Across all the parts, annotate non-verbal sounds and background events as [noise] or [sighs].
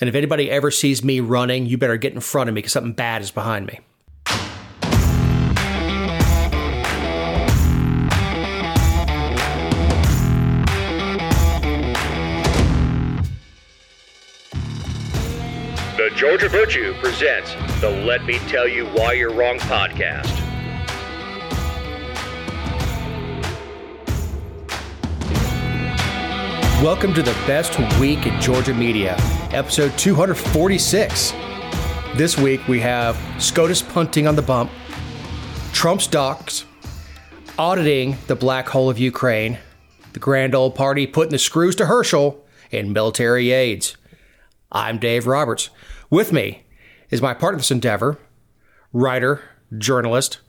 And if anybody ever sees me running, you better get in front of me because something bad is behind me. The Georgia Virtue presents the Let Me Tell You Why You're Wrong podcast. Welcome to the best week in Georgia media, episode 246. This week we have SCOTUS punting on the bump, Trump's docs, auditing the black hole of Ukraine, the grand old party putting the screws to Herschel, and military aids. I'm Dave Roberts. With me is my partner in this endeavor, writer, journalist,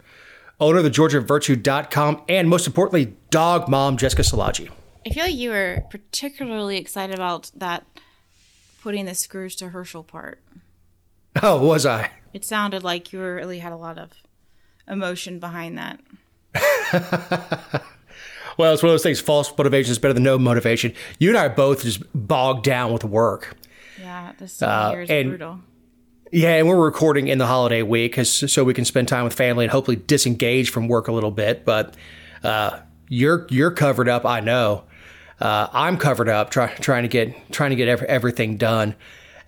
owner of the GeorgiaVirtue.com, and most importantly, dog mom Jessica Szilagyi. I feel like you were particularly excited about that putting the screws to Herschel part. [laughs] Oh, was I? It sounded like you really had a lot of emotion behind that. [laughs] Well, it's one of those things. False motivation is better than no motivation. You and I are both just bogged down with work. Yeah, this year is and- brutal. Yeah, and we're recording in the holiday week so we can spend time with family and hopefully disengage from work a little bit. But uh, you're you're covered up. I know. Uh, I'm covered up, try, trying to get trying to get ev- everything done.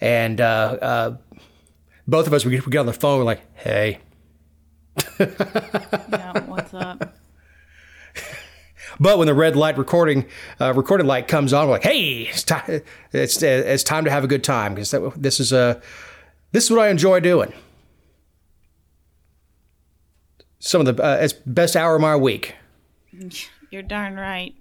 And uh, uh, both of us, we get, we get on the phone. We're like, "Hey." [laughs] Yeah, what's up? But when the red light recording uh, recorded light comes on, we're like, "Hey, it's time. It's it's time to have a good time because this is a this is what I enjoy doing." Some of the uh, it's best hour of my week. [laughs] You're darn right.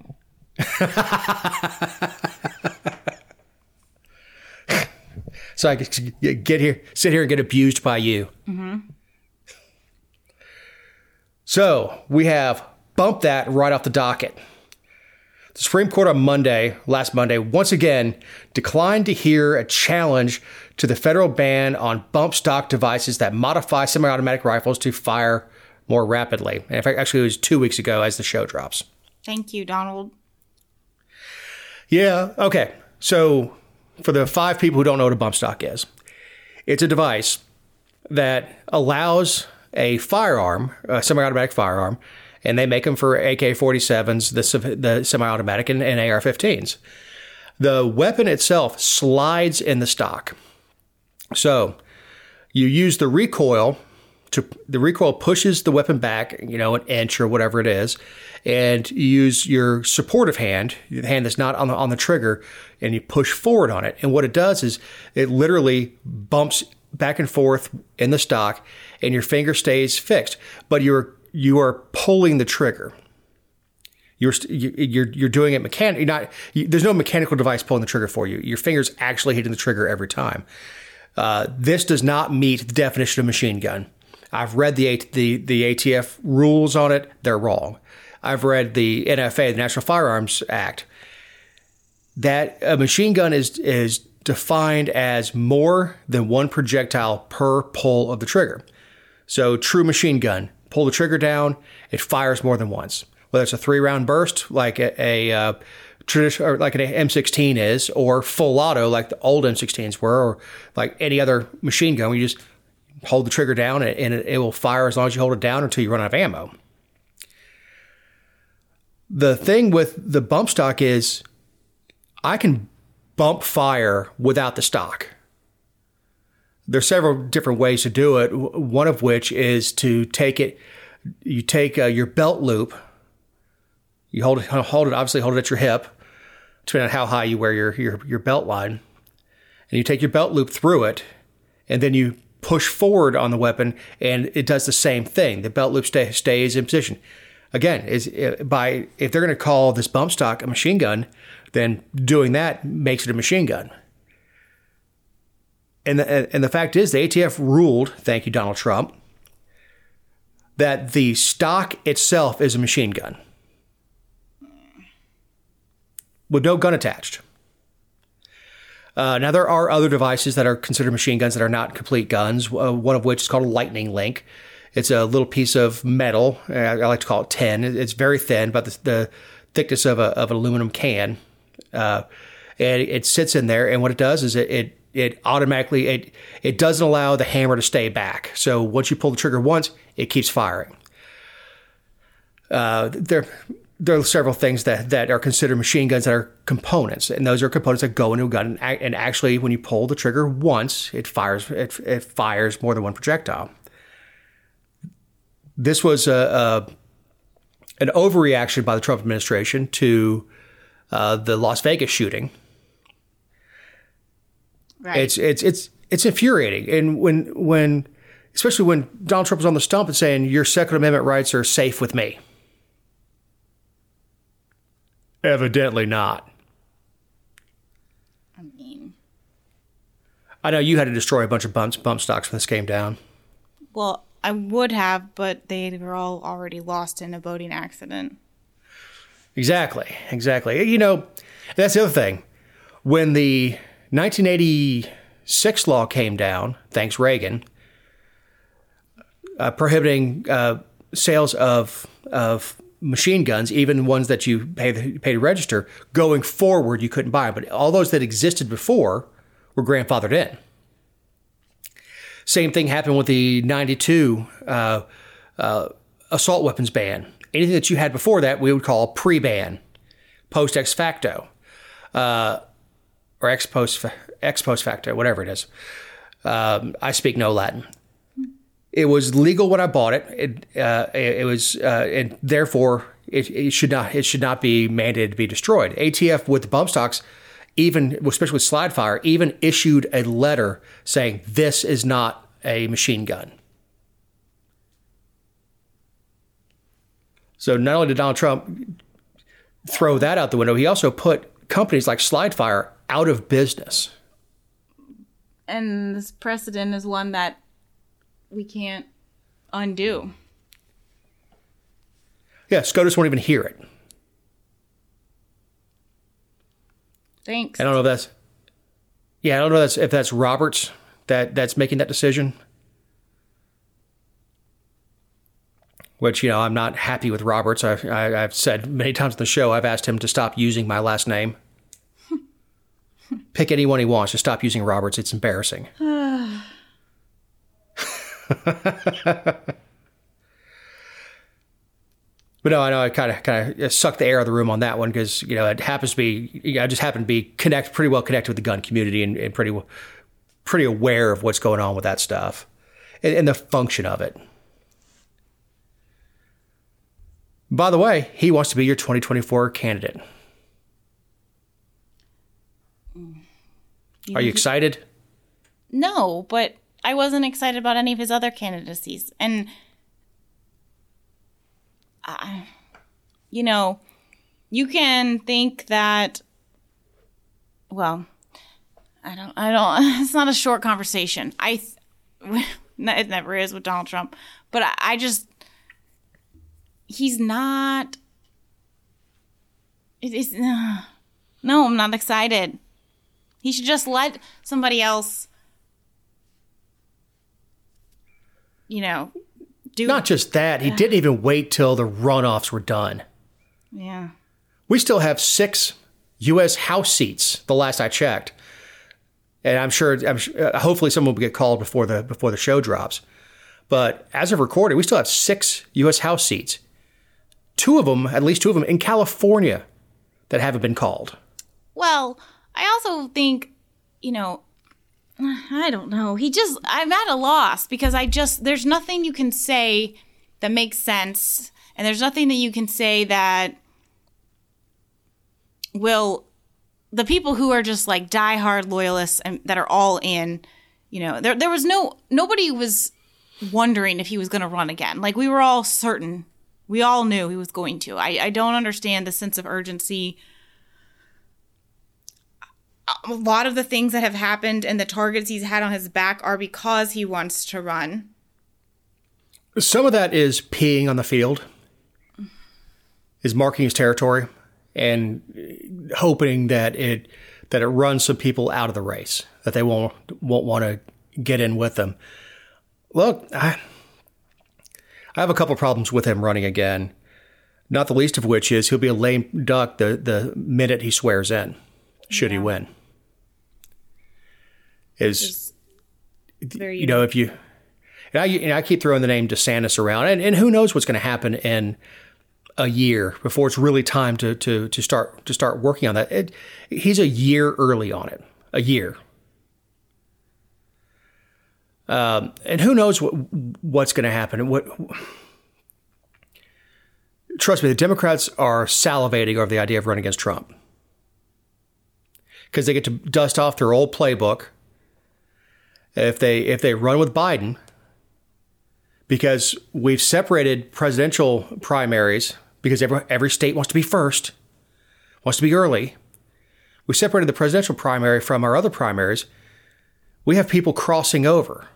So I can get here, sit here, and get abused by you. So we have bumped that right off the docket. The Supreme Court on Monday, last Monday, once again declined to hear a challenge to the federal ban on bump stock devices that modify semi automatic rifles to fire more rapidly. And in fact, actually, it was two weeks ago as the show drops. Thank you, Donald. Yeah. Okay. So, for the five people who don't know what a bump stock is, it's a device that allows a firearm, a semi-automatic firearm, and they make them for AK-47s, the, the semi-automatic, and, and AR-15s. The weapon itself slides in the stock. So, you use the recoil to the recoil pushes the weapon back, you know, an inch or whatever it is, and you use your supportive hand, the hand that's not on the on the trigger, and you push forward on it. And what it does is it literally bumps back and forth in the stock, and your finger stays fixed, but you're you are pulling the trigger. You're you- you're you're doing it mechanic. You're not. You, there's no mechanical device pulling the trigger for you. Your fingers actually hitting the trigger every time. Uh, this does not meet the definition of machine gun. I've read the, the the ATF rules on it; they're wrong. I've read the NFA, the National Firearms Act. That a machine gun is is defined as more than one projectile per pull of the trigger. So, true machine gun, pull the trigger down, it fires more than once. Whether it's a three round burst, like a, a uh, traditional, like an M16 is, or full auto, like the old M16s were, or like any other machine gun, you just hold the trigger down and, it, it will fire as long as you hold it down until you run out of ammo. The thing with the bump stock is I can bump fire without the stock. There's several different ways to do it. One of which is to take it, you take uh, your belt loop, you hold it, hold it, obviously hold it at your hip, depending on how high you wear your, your, your belt line. And you take your belt loop through it, and then you push forward on the weapon, and it does the same thing. The belt loop stay, stays in position. Again, is uh, by if they're going to call this bump stock a machine gun, then doing that makes it a machine gun. And the, and the fact is, the ATF ruled, thank you, Donald Trump, that the stock itself is a machine gun with no gun attached. Uh, now, there are other devices that are considered machine guns that are not complete guns, uh, one of which is called a lightning link. It's a little piece of metal. uh, I like to call it tin. It's very thin, about the, the thickness of, a, of an aluminum can. Uh, and it sits in there, and what it does is it, it it automatically it it doesn't allow the hammer to stay back. So once you pull the trigger once, it keeps firing. Uh, there there are several things that, that are considered machine guns that are components, and those are components that go into a gun. And, and actually, when you pull the trigger once, it fires it, it fires more than one projectile. This was a, a an overreaction by the Trump administration to uh, the Las Vegas shooting. Right. It's it's it's it's infuriating, and when when especially when Donald Trump was on the stump and saying your Second Amendment rights are safe with me. Evidently not. I mean, I know you had to destroy a bunch of bump, bump stocks when this came down. well, I would have, but they were all already lost in a boating accident. Exactly, exactly. You know, that's the other thing. When the 1986 law came down, thanks Reagan, uh, prohibiting uh, sales of of machine guns, even ones that you pay pay to register, going forward you couldn't buy. But all those that existed before were grandfathered in. Same thing happened with the 92 uh, uh, assault weapons ban. Anything that you had before that, we would call pre ban, post ex facto, uh, or ex post, ex post facto, whatever it is. Um, I speak no Latin. It was legal when I bought it. It, uh, it, was, uh, and therefore, it, it should not it should not be mandated to be destroyed. ATF with the bump stocks, even especially with slide fire, even issued a letter saying this is not a machine gun. So not only did Donald Trump throw that out the window, he also put companies like SlideFire out of business. And this precedent is one that we can't undo. Yeah, SCOTUS won't even hear it. Thanks. I don't know if that's yeah, I don't know if that's, if that's Roberts that that's making that decision. Which you know, I'm not happy with Roberts. I've I, I've said many times on the show. I've asked him to stop using my last name. [laughs] Pick anyone he wants. Just stop using Roberts. It's embarrassing. [sighs] [sighs] [sighs] [laughs] But no, I know I kind of kind of sucked the air out of the room on that one because you know it happens to be you know, I just happen to be connect pretty well connected with the gun community and, and pretty pretty aware of what's going on with that stuff and, and the function of it. By the way, he wants to be your 2024 candidate. Are you excited? No, but I wasn't excited about any of his other candidacies. And, uh, you know, you can think that, well, I don't, I don't, [laughs] it's not a short conversation. I, [laughs] it never is with Donald Trump, but I, I just, he's not, it is, uh, [sighs] no, I'm not excited. He should just let somebody else, you know, do. Not just that, he didn't even wait till the runoffs were done. yeah. We still have six U.S. House seats. The last I checked, and I'm sure, I'm sure uh, hopefully someone will get called before the before the show drops. But as of recording, we still have six U.S. House seats. Two of them, at least two of them, in California, that haven't been called. Well, I also think, you know, I don't know. He just, I'm at a loss because I just, there's nothing you can say that makes sense. And there's nothing that you can say that will, the people who are just like diehard loyalists and that are all in, you know, there, there was no, nobody was wondering if he was going to run again. Like we were all certain. We all knew he was going to. I, I don't understand the sense of urgency a lot of the things that have happened and the targets he's had on his back are because he wants to run. Some of that is peeing on the field, is marking his territory, and hoping that it that it runs some people out of the race that they won't won't want to get in with them. Look, I I have a couple problems with him running again. Not the least of which is he'll be a lame duck the the minute he swears in, should he win. Is Very you know if you and I, and I keep throwing the name DeSantis around, and, and who knows what's going to happen in a year before it's really time to to to start to start working on that. It, he's a year early on it, a year. Um, and who knows what what's going to happen? What trust me, the Democrats are salivating over the idea of running against Trump because they get to dust off their old playbook. If they if they run with Biden, because we've separated presidential primaries because every every state wants to be first, wants to be early. We separated the presidential primary from our other primaries. We have people crossing over,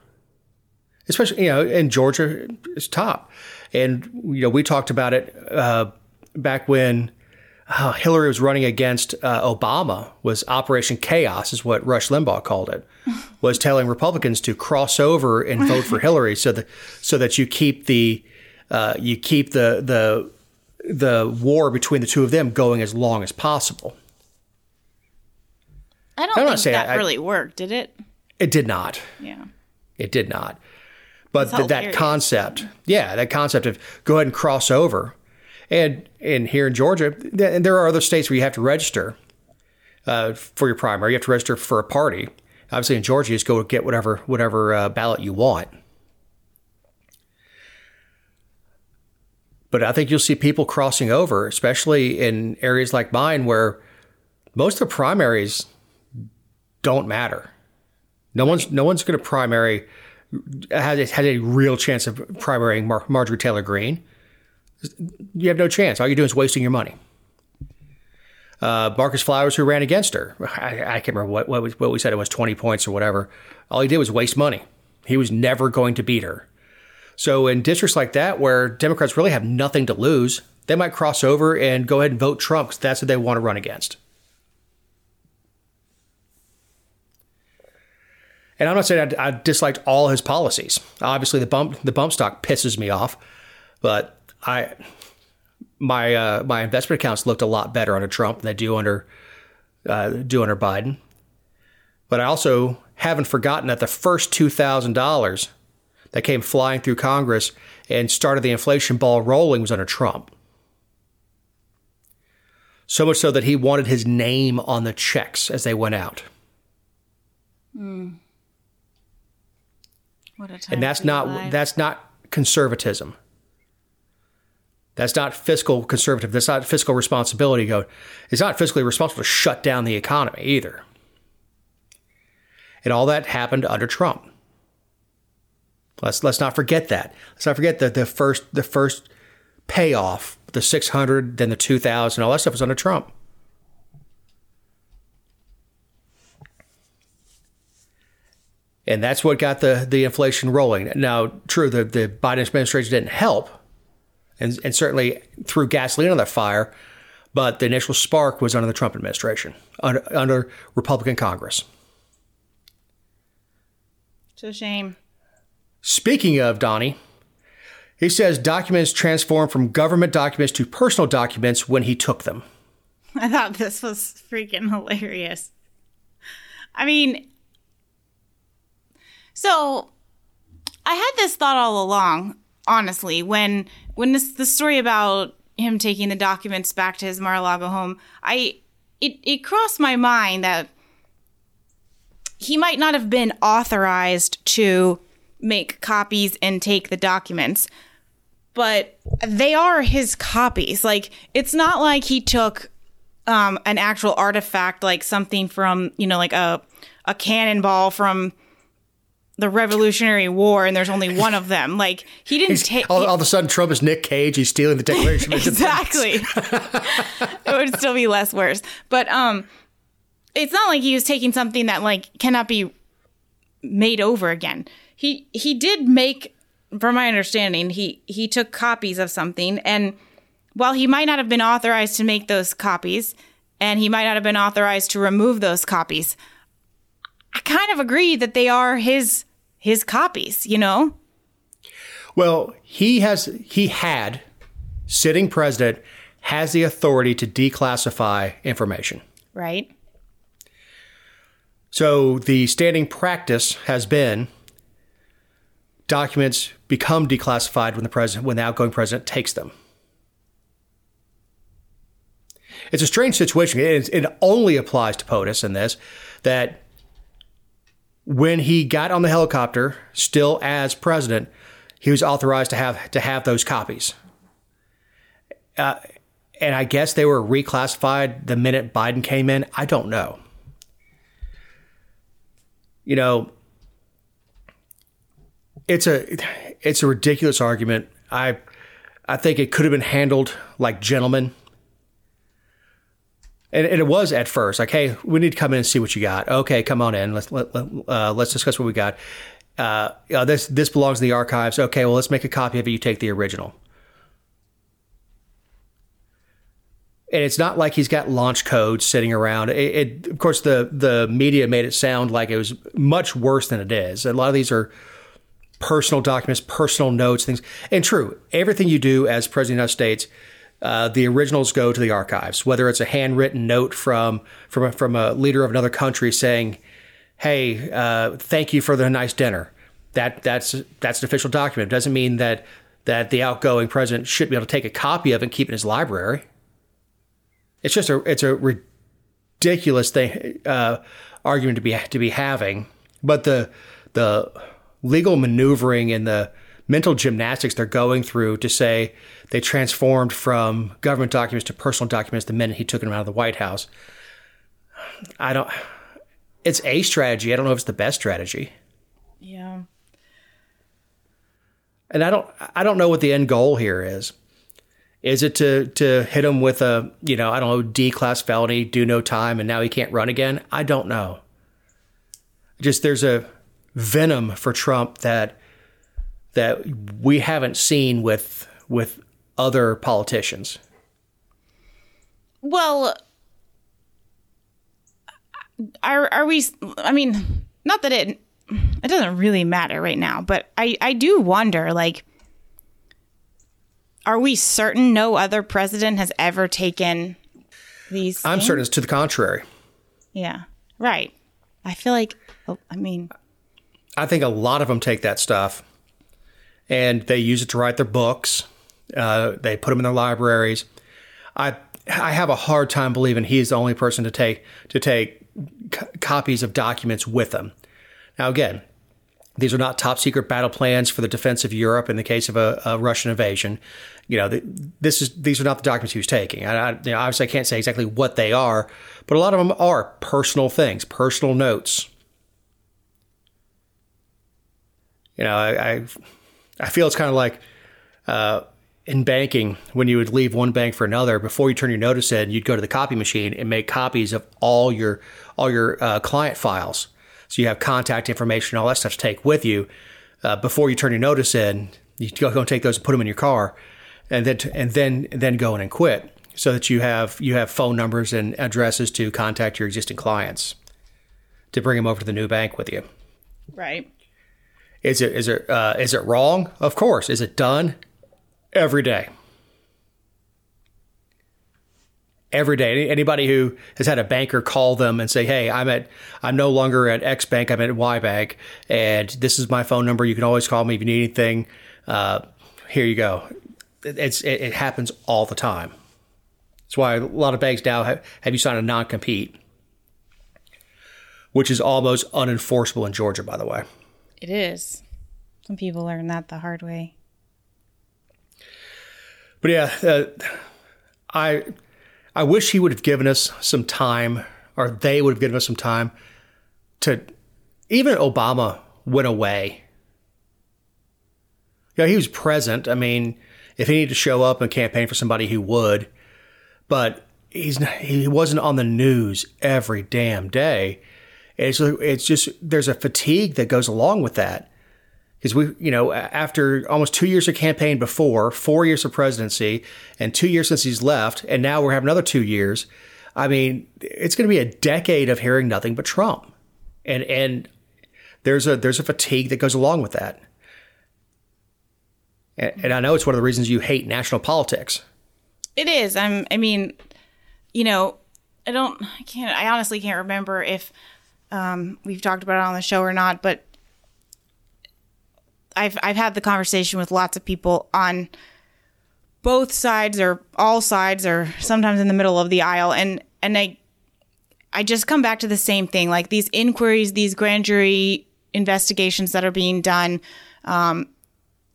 especially you know, in Georgia is top, and you know we talked about it uh, back when uh, Hillary was running against uh, Obama. Was Operation Chaos is what Rush Limbaugh called it. [laughs] Was telling Republicans to cross over and vote for Hillary so that so that you keep the uh, you keep the the the war between the two of them going as long as possible. I don't I'm think saying that I- really worked, did it? It did not. Yeah. It did not. But th- that concept, yeah, that concept of go ahead and cross over, and and here in Georgia, th- there are other states where you have to register uh, for your primary. You have to register for a party. Obviously, in Georgia, you just go get whatever whatever uh, ballot you want. But I think you'll see people crossing over, especially in areas like mine where most of the primaries don't matter. No one's no one's going to primary has has a real chance of primarying Mar- Marjorie Taylor Greene. You have no chance. All you're doing is wasting your money. Uh, Marcus Flowers, who ran against her, I, I can't remember what what, was, what we said. It was 20 points or whatever. All he did was waste money. He was never going to beat her. So in districts like that, where Democrats really have nothing to lose, they might cross over and go ahead and vote Trump because that's what they want to run against. And I'm not saying I, I disliked all his policies. Obviously, the bump the bump stock pisses me off, but I my uh, my investment accounts looked a lot better under Trump than they do under uh, do under Biden. But I also haven't forgotten that the first two thousand dollars that came flying through Congress and started the inflation ball rolling was under Trump. So much so that he wanted his name on the checks as they went out. What a time and that's not that's not conservatism. That's not fiscal conservative. That's not fiscal responsibility. Go, it's not fiscally responsible to shut down the economy either. And all that happened under Trump. Let's let's not forget that. Let's not forget that the first the first payoff, the six hundred, then the two thousand, all that stuff was under Trump. and that's what got the the inflation rolling. Now, true, the the Biden administration didn't help, and and certainly threw gasoline on that fire, but the initial spark was under the Trump administration, under, under Republican Congress. It's a shame. Speaking of Donnie, he says documents transformed from government documents to personal documents when he took them. [laughs] I thought this was freaking hilarious. I mean, so I had this thought all along, honestly, when when this the story about him taking the documents back to his Mar-a-Lago home, I it it crossed my mind that he might not have been authorized to make copies and take the documents, but they are his copies. Like it's not like he took um, an actual artifact, like something from you know, like a a cannonball from the Revolutionary War, and there's only [laughs] one of them. Like he didn't take. All, all of a sudden, Trump is Nick Cage. He's stealing the Declaration of [laughs] Independence. exactly. [laughs] it would still be less worse, but um, it's not like he was taking something that like cannot be made over again. He he did make, from my understanding, he he took copies of something, and while he might not have been authorized to make those copies, and he might not have been authorized to remove those copies, I kind of agree that they are his his copies. You know, Well, he has he had sitting president has the authority to declassify information. right? So the standing practice has been documents become declassified when the president when the outgoing president takes them. It's a strange situation. It, it only applies to POTUS in this that when he got on the helicopter, still as president, he was authorized to have to have those copies. Uh, and I guess they were reclassified the minute Biden came in. I don't know. You know, it's a it's a ridiculous argument. I I think it could have been handled like gentlemen. And, and, it was at first like, hey, we need to come in and see what you got. Okay, come on in. Let's let, uh, let's discuss what we got. Uh, this this belongs in the archives. Okay, well, let's make a copy of it. You take the original. And it's not like he's got launch codes sitting around. It, it, of course, the the media made it sound like it was much worse than it is. A lot of these are personal documents, personal notes, things. And true, everything you do as president of the United States, uh, the originals go to the archives. Whether it's a handwritten note from from a, from a leader of another country saying, "Hey, uh, thank you for the nice dinner," that that's that's an official document. It doesn't mean that that the outgoing president should be able to take a copy of it and keep it in his library. It's just a it's a ridiculous thing uh, argument to be to be having. But the the legal maneuvering and the mental gymnastics they're going through to say they transformed from government documents to personal documents the minute he took them out of the White House. I don't. It's a strategy. I don't know if it's the best strategy. Yeah. And I don't. I don't know what the end goal here is. Is it to to hit him with a you know I don't know D class felony, do no time, and now he can't run again? I don't know. Just there's a venom for Trump that that we haven't seen with with other politicians. Well, are are we? I mean, not that it it doesn't really matter right now, but I I do wonder like. Are we certain no other president has ever taken these? I'm certain it's to the contrary. Yeah, right. I feel like, oh, I mean, I think a lot of them take that stuff and they use it to write their books. Uh, they put them in their libraries. I I have a hard time believing he's the only person to take to take c- copies of documents with him. Now again, these are not top secret battle plans for the defense of Europe in the case of a, a Russian invasion. You know, the, this is these are not the documents he was taking. I, you know, obviously, I can't say exactly what they are, but a lot of them are personal things, personal notes. you know, I, I, I feel it's kind of like uh, in banking when you would leave one bank for another. Before you turn your notice in, you'd go to the copy machine and make copies of all your all your uh, client files. So you have contact information, all that stuff to take with you uh, before you turn your notice in. You go, go and take those and put them in your car, and then and then then go in and quit, so that you have you have phone numbers and addresses to contact your existing clients to bring them over to the new bank with you. right. Is it is it uh, is it wrong? Of course. Is it done? Every day. Every day. Anybody who has had a banker call them and say, "Hey, I'm at I'm no longer at X bank. I'm at Y bank, and this is my phone number. You can always call me if you need anything. Uh, here you go." It's it, it happens all the time. That's why a lot of banks now have, have you sign a non compete, which is almost unenforceable in Georgia, by the way. It is. Some people learn that the hard way. But yeah, uh, I I wish he would have given us some time, or they would have given us some time to. Even Obama went away. Yeah, he was present. I mean, if he needed to show up and campaign for somebody, he would. But he's he wasn't on the news every damn day. It's it's just there's a fatigue that goes along with that because we you know after almost two years of campaign before, four years of presidency, and two years since he's left, and now we're having another two years. I mean, it's going to be a decade of hearing nothing but Trump, and and there's a there's a fatigue that goes along with that. And, and I know it's one of the reasons you hate national politics. It is. I'm. I mean, you know, I don't. I can't. I honestly can't remember if um, we've talked about it on the show or not, but I've I've had the conversation with lots of people on both sides or all sides or sometimes in the middle of the aisle. And and I I just come back to the same thing like these inquiries these grand jury investigations that are being done um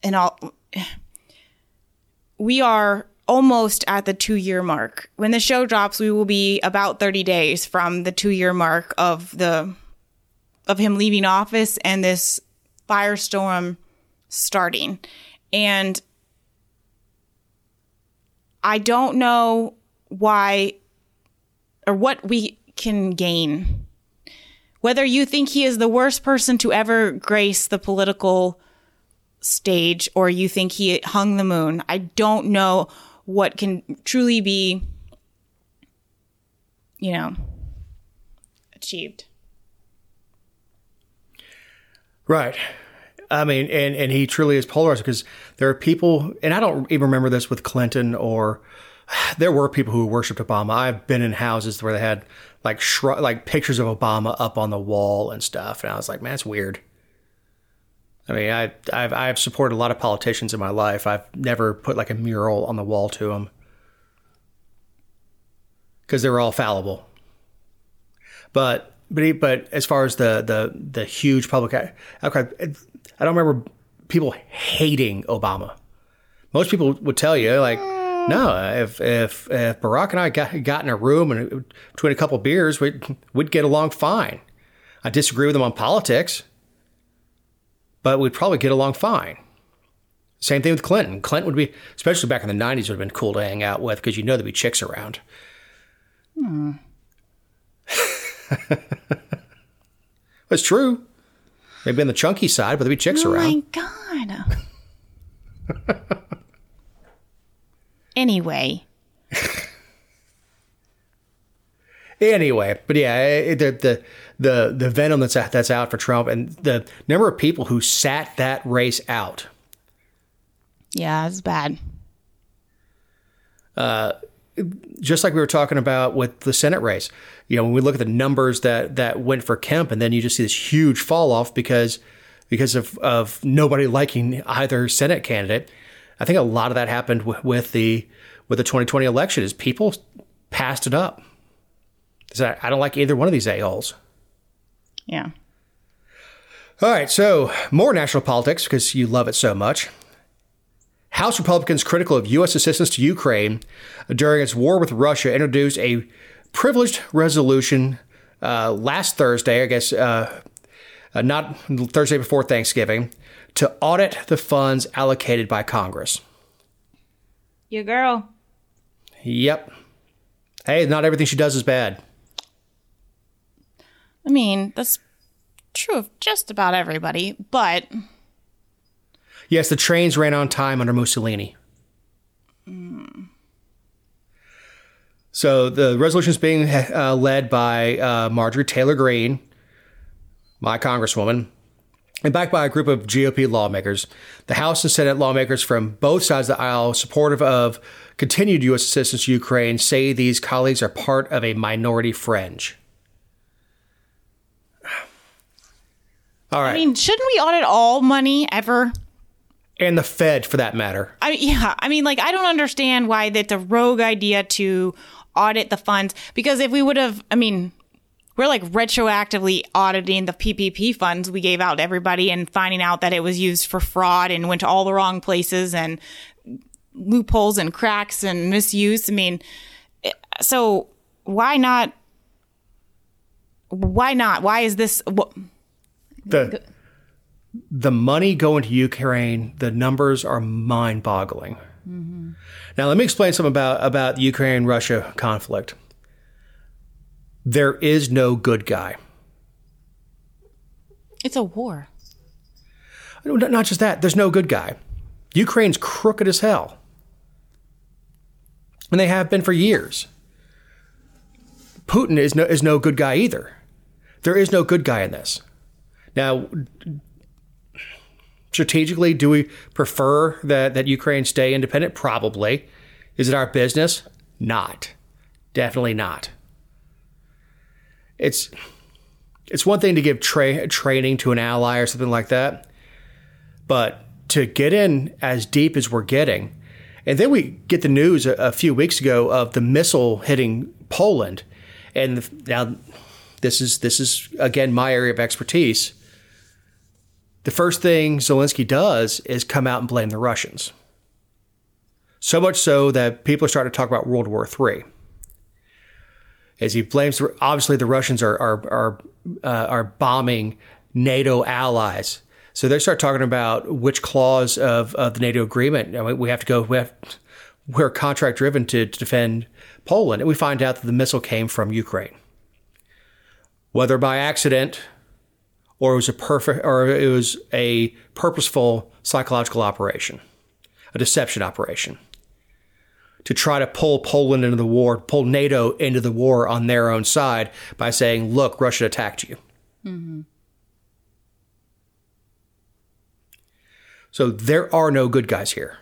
and all [sighs] we are almost at the 2 year mark. When the show drops we will be about 30 days from the 2 year mark of the of him leaving office and this firestorm starting and I don't know why or what we can gain. Whether you think he is the worst person to ever grace the political stage or you think he hung the moon, I don't know what can truly be, you know, achieved. Right. I mean, and, and he truly is polarized because there are people, and I don't even remember this with Clinton or [sighs] there were people who worshipped Obama. I've been in houses where they had like like pictures of Obama up on the wall and stuff, and I was like, man, that's weird. I mean, I I've I've supported a lot of politicians in my life. I've never put like a mural on the wall to them because they were all fallible. But but but as far as the the the huge public outcry, I don't remember people hating Obama. Most people would tell you like, no, if if if Barack and I got got in a room and between a couple beers, we'd we'd get along fine. I disagree with him on politics, but we'd probably get along fine. Same thing with Clinton. Clinton would be, especially back in the '90s, would have been cool to hang out with because you know there'd be chicks around. Hmm. [laughs] it's true. Maybe on the chunky side, but there'd be chicks oh around. my god. [laughs] anyway, Anyway, but yeah, it- the the the the venom that's out, that's out for Trump and the number of people who sat that race out. yeah, it's bad. Uh, just like we were talking about with the Senate race. You know, when we look at the numbers that that went for Kemp, and then you just see this huge fall off because because of of nobody liking either Senate candidate. I think a lot of that happened with, with the with the 2020 election is people passed it up. So I don't like either one of these a-holes. Yeah. All right, so more national politics because you love it so much. House Republicans critical of U.S. assistance to Ukraine during its war with Russia introduced a privileged resolution uh, last Thursday, I guess, uh, uh, not Thursday before Thanksgiving, to audit the funds allocated by Congress. Your girl. Yep. Hey, not everything she does is bad. I mean, that's true of just about everybody, but Yes, the trains ran on time under Mussolini. So the resolution is being uh, led by uh, Marjorie Taylor Greene, my congresswoman, and backed by a group of GOP lawmakers. The House and Senate lawmakers from both sides of the aisle, supportive of continued U.S. assistance to Ukraine, say these colleagues are part of a minority fringe. All right. I mean, shouldn't we audit all money ever? and the Fed, for that matter. I yeah, I mean, like I don't understand why that's a rogue idea to audit the funds because if we would have, I mean, we're like retroactively auditing the PPP funds we gave out to everybody and finding out that it was used for fraud and went to all the wrong places and loopholes and cracks and misuse. I mean, eh, so why not? Why not? Why is this? wh- the the money going to Ukraine, the numbers are mind boggling. Now, let me explain something about about the Ukraine Russia conflict. There is no good guy. It's a war. Not not just that, there's no good guy. Ukraine's crooked as hell. And they have been for years. Putin is no, is no good guy either. There is no good guy in this. Now, strategically, do we prefer that, that Ukraine stay independent? Probably. Is it our business? Not. Definitely not. It's it's one thing to give tra- training to an ally or something like that, but to get in as deep as we're getting, and then we get the news a, a few weeks ago of the missile hitting Poland, and now this is this is again my area of expertise. The first thing Zelensky does is come out and blame the Russians. So much so that people are starting to talk about World War III. As he blames, obviously the Russians are are are, uh, are bombing NATO allies. So they start talking about which clause of, of the NATO agreement I mean, we have to go. We have, we're contract driven to, to defend Poland, and we find out that the missile came from Ukraine, whether by accident or it was a perfect or it was a purposeful psychological operation, a deception operation to try to pull Poland into the war, pull NATO into the war on their own side by saying, "Look, Russia attacked you." Mm-hmm. So there are no good guys here.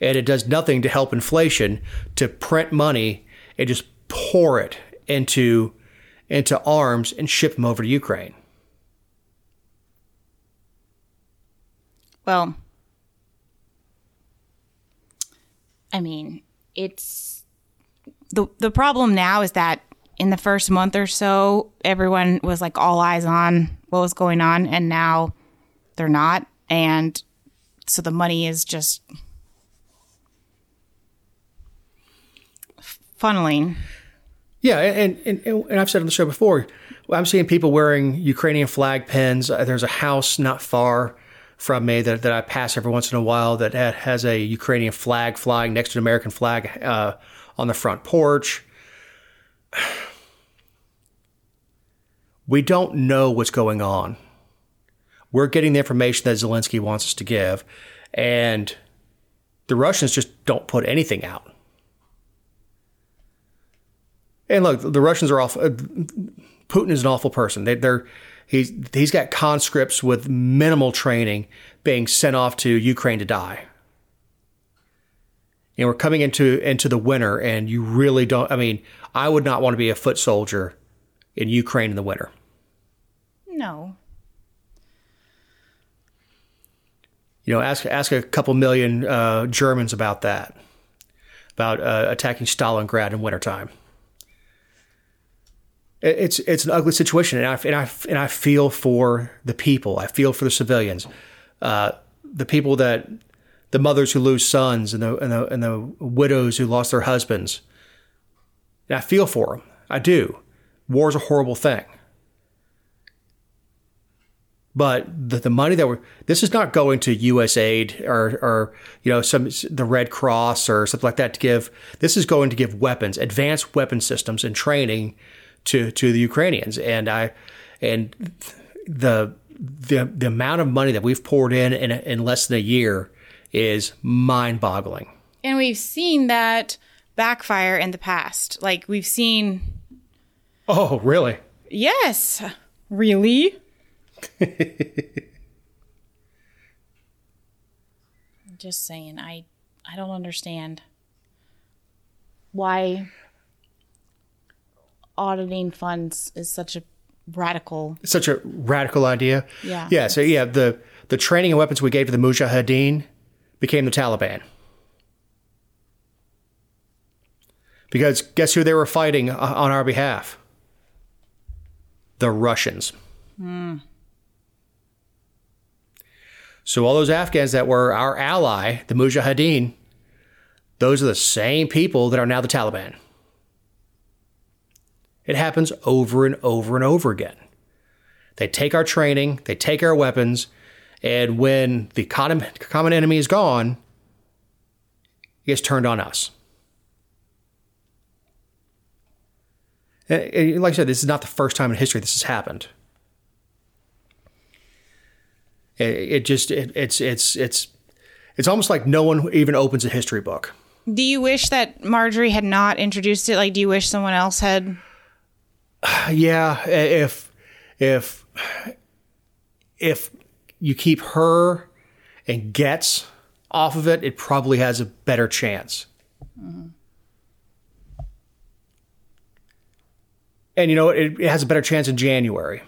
And it does nothing to help inflation to print money and just pour it into into arms and ship them over to Ukraine. Well, I mean, it's the the problem now is that in the first month or so, everyone was like all eyes on what was going on, and now they're not, and so the money is just funneling. Yeah, and, and and I've said on the show before, I'm seeing people wearing Ukrainian flag pins. Uh, there's a house not far from me that, that I pass every once in a while that has a Ukrainian flag flying next to an American flag uh, on the front porch. [sighs] We don't know what's going on. We're getting the information that Zelensky wants us to give, and the Russians just don't put anything out. And look, the Russians are awful. Uh, Putin is an awful person. They, are he's he's got conscripts with minimal training being sent off to Ukraine to die. And we're coming into into the winter, and you really don't. I mean, I would not want to be a foot soldier in Ukraine in the winter. No. You know, ask ask a couple million uh, Germans about that, about uh, attacking Stalingrad in wintertime it's it's an ugly situation, and I and I and I feel for the people. I feel for the civilians, uh, the people that the mothers who lose sons and the and the, and the widows who lost their husbands. And I feel for them. I do. War is a horrible thing. But the, the money that we're this is not going to USAID or or you know some the Red Cross or something like that to give. This is going to give weapons, advanced weapon systems, and training to to the Ukrainians, and I and the the the amount of money that we've poured in in, in less than a year is mind boggling. And we've seen that backfire in the past. Like we've seen. Oh, really? Yes. Really? [laughs] Just saying, I I don't understand why auditing funds is such a radical such a radical idea. Yeah. Yeah. So yeah, the the training and weapons we gave to the Mujahideen became the Taliban. Because guess who they were fighting on our behalf? The Russians. Mm. So all those Afghans that were our ally, the Mujahideen, those are the same people that are now the Taliban. It happens over and over and over again. They take our training, they take our weapons, and when the common, enemy is gone, it gets turned on us. And like I said, this is not the first time in history this has happened. It just it, it's it's it's it's almost like no one even opens a history book. Do you wish that Marjorie had not introduced it? Like, do you wish someone else had? [sighs] yeah, if if if you keep her and gets off of it, it probably has a better chance. Mm-hmm. And you know? It, it has a better chance in January.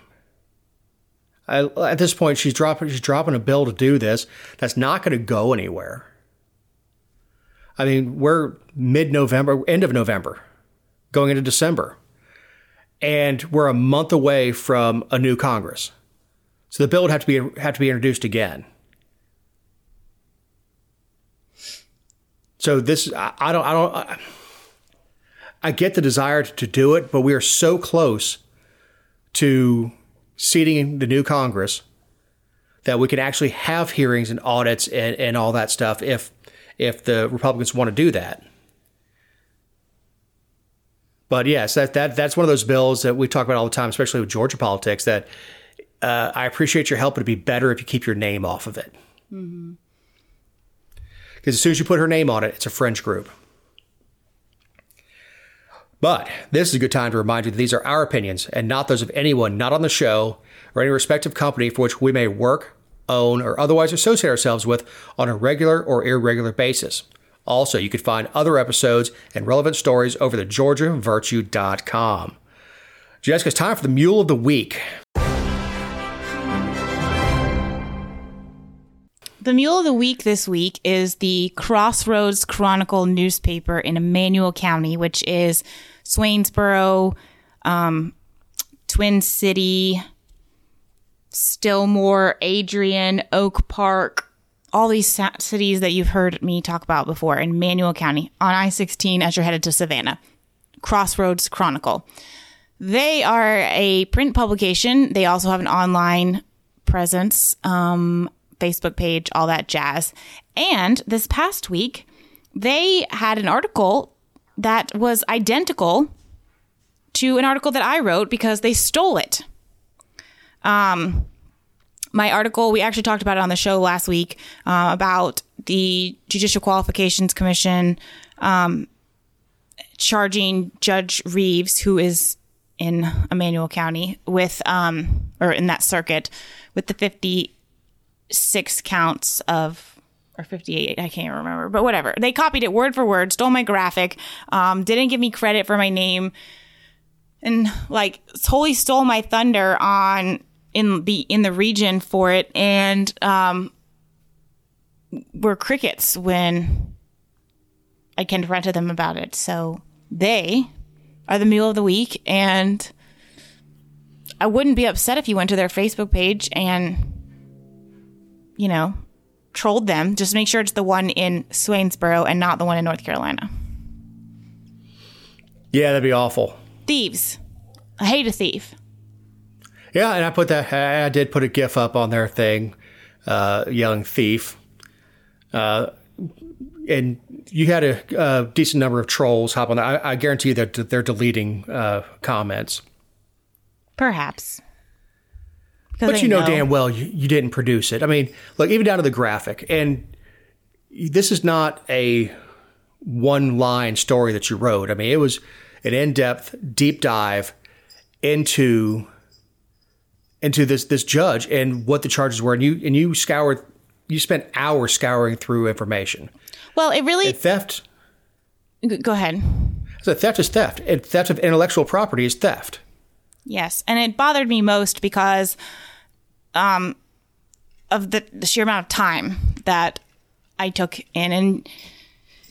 I, at this point, she's dropping she's dropping a bill to do this. That's not going to go anywhere. I mean, we're mid November, end of November, going into December, and we're a month away from a new Congress. So the bill would have to be have to be introduced again. So this, I, don't, I don't, I, get the desire to do it, but we are so close to seating the new Congress that we can actually have hearings and audits and, and all that stuff if if the Republicans want to do that. But yes, that, that that's one of those bills that we talk about all the time, especially with Georgia politics. That uh, I appreciate your help, but it'd be better if you keep your name off of it. Because mm-hmm. as soon as you put her name on it, it's a fringe group. But this is a good time to remind you that these are our opinions and not those of anyone not on the show or any respective company for which we may work, own, or otherwise associate ourselves with on a regular or irregular basis. Also, you can find other episodes and relevant stories over at georgiavirtue.com. Jessica, it's time for the Mule of the Week. The Mule of the Week this week is the Crossroads Chronicle newspaper in Emanuel County, which is Swainsboro, um, Twin City, Stillmore, Adrian, Oak Park, all these cities that you've heard me talk about before in Emanuel County on I 16 as you're headed to Savannah. Crossroads Chronicle. They are a print publication. They also have an online presence. Um, Facebook page, all that jazz. And this past week, they had an article that was identical to an article that I wrote because they stole it. Um, my article, we actually talked about it on the show last week uh, about the Judicial Qualifications Commission um, charging Judge Reeves, who is in Emanuel County, with, um, or in that circuit, with the fifty-six counts of or 58 i can't remember but whatever. They copied it word for word stole my graphic um, didn't give me credit for my name and like totally stole my thunder on in the in the region for it and um were crickets when i confronted them about it so they are the mule of the week and i wouldn't be upset if you went to their facebook page and you know, trolled them. Just make sure it's the one in Swainsboro and not the one in North Carolina. Yeah, that'd be awful. Thieves. I hate a thief. Yeah, and I put that. I did put a GIF up on their thing, uh, yelling "thief," uh, and you had a, a, decent number of trolls hop on that. I, I guarantee you that they're deleting uh, comments. Perhaps but you know, know, damn well you, you didn't produce it. I mean, look, even down to the graphic. And this is not a one line story that you wrote. I mean, it was an in depth, deep dive into into this this judge and what the charges were. And you and you scoured you spent hours scouring through information. Well, it really and theft. Go ahead. So theft is theft, and theft of intellectual property is theft. Yes, and it bothered me most because um, of the, the sheer amount of time that I took in. And